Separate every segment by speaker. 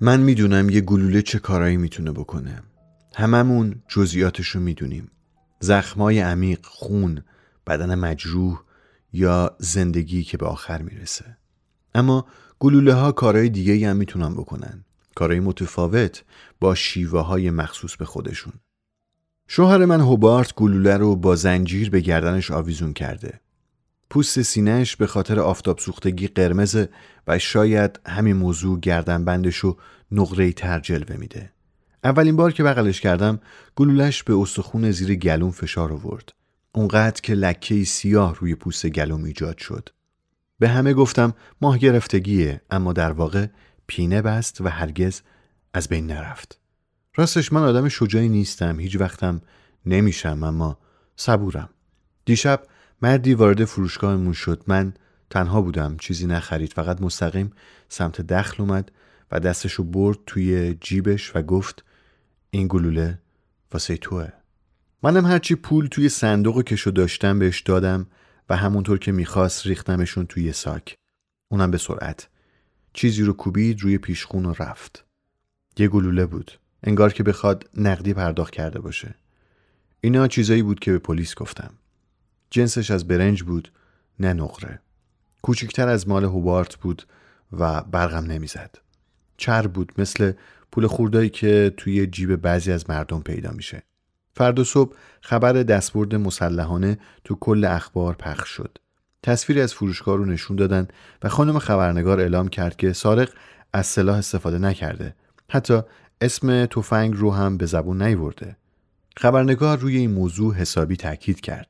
Speaker 1: من می‌دونم یه گلوله چه کارایی می‌تونه بکنه. هممون جزئیاتش رو می‌دونیم. زخمای عمیق خون بدن مجروح یا زندگی که به آخر می‌رسه. اما گلوله ها کارهای دیگه هم می‌تونن بکنن. کارهای متفاوت با شیوه های مخصوص به خودشون. شوهر من هوبارت گلوله رو با زنجیر به گردنش آویزون کرده. پوست سینهش به خاطر آفتاب سوختگی قرمز و شاید همین موضوع گردنبندش رو نقره تر جلوه میده. اولین بار که بغلش کردم گلولش به استخون زیر گلوم فشار آورد. اونقدر که لکه سیاه روی پوست گلوم ایجاد شد. به همه گفتم ماه گرفتگیه اما در واقع پینه بست و هرگز از بین نرفت. راستش من آدم شجاعی نیستم هیچ وقتم نمیشم اما صبورم. دیشب مردی وارد فروشگاهمون شد. من تنها بودم. چیزی نخرید. فقط مستقیم سمت دخل اومد و دستشو برد توی جیبش و گفت این گلوله واسه توه. منم هرچی پول توی صندوق کشو داشتم بهش دادم و همونطور که می‌خواست ریختمشون توی ساک. اونم به سرعت. چیزی رو کوبید روی پیشخون و رفت. یه گلوله بود. انگار که بخواد نقدی پرداخت کرده باشه. اینا چیزایی بود که به پلیس گفتم. جنسش از برنج بود نه نقره. کوچکتر از مال هوبارت بود و برقم نمی‌زد. چر بود مثل پول خوردایی که توی جیب بعضی از مردم پیدا میشه. فردا صبح خبر دستبرد مسلحانه تو کل اخبار پخش شد. تصویری از فروشگاه رو نشون دادن و خانم خبرنگار اعلام کرد که سارق از سلاح استفاده نکرده. حتی اسم تفنگ رو هم به زبون نیورده. خبرنگار روی این موضوع حسابی تاکید کرد.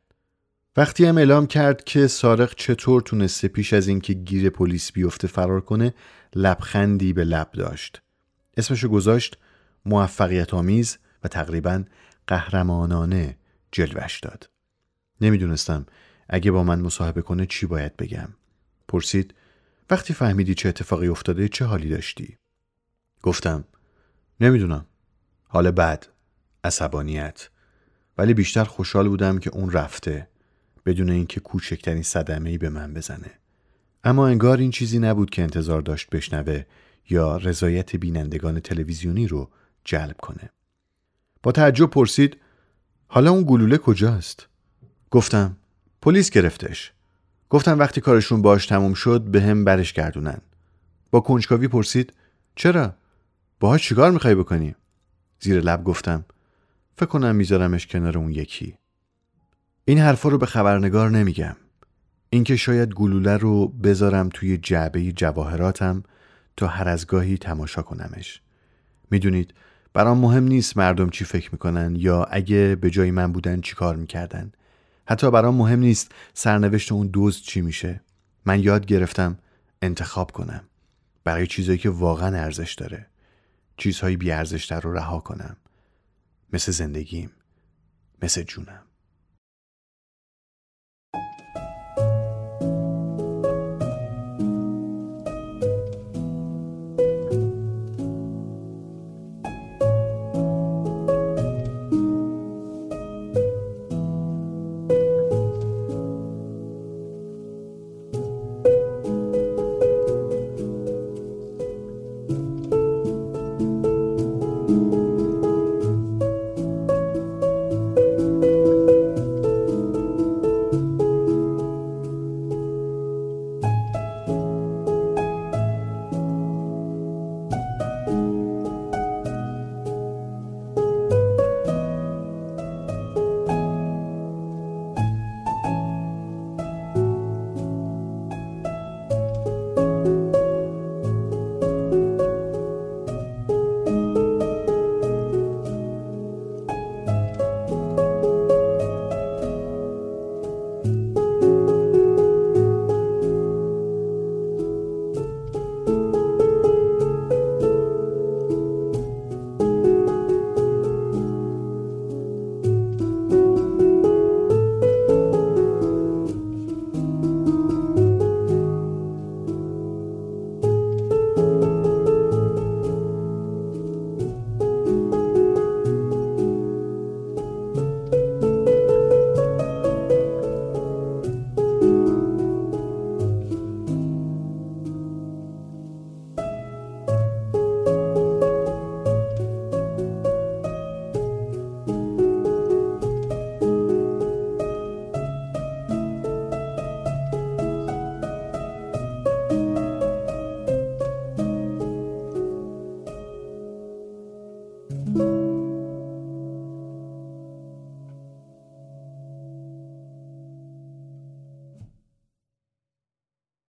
Speaker 1: وقتی هم اعلام کرد که سارق چطور تونسته پیش از اینکه گیر پلیس بیفته فرار کنه لبخندی به لب داشت. اسمشو گذاشت موفقیت آمیز و تقریبا قهرمانانه جلوش داد. نمی‌دونستم اگه با من مصاحبه کنه چی باید بگم. پرسید وقتی فهمیدی چه اتفاقی افتاده چه حالی داشتی؟ گفتم نمی‌دونم. حال بد عصبانیت. ولی بیشتر خوشحال بودم که اون رفته. بدون اینکه کوچکترین صدمه ای به من بزنه. اما انگار این چیزی نبود که انتظار داشت بشنوه یا رضایت بینندگان تلویزیونی رو جلب کنه. با تعجب پرسید حالا اون گلوله کجاست؟ گفتم پلیس گرفتش. گفتم وقتی کارشون باش تموم شد به هم برش گردونن. با کنجکاوی پرسید چرا؟ باهاش چیکار می‌خوای بکنی؟ زیر لب گفتم فکر کنم میذارمش کنار اون یکی. این حرفا رو به خبرنگار نمیگم. اینکه شاید گلوله رو بذارم توی جعبه جواهراتم تا هر از گاهی تماشا کنمش. می‌دونید برام مهم نیست مردم چی فکر می‌کنن یا اگه به جای من بودن چی کار می‌کردن. حتی برام مهم نیست سرنوشت اون دوز چی میشه. من یاد گرفتم انتخاب کنم. برای چیزایی که واقعا ارزش داره. چیزهایی بیارزشتر رو رها کنم. مثل زندگیم. مثل جونم.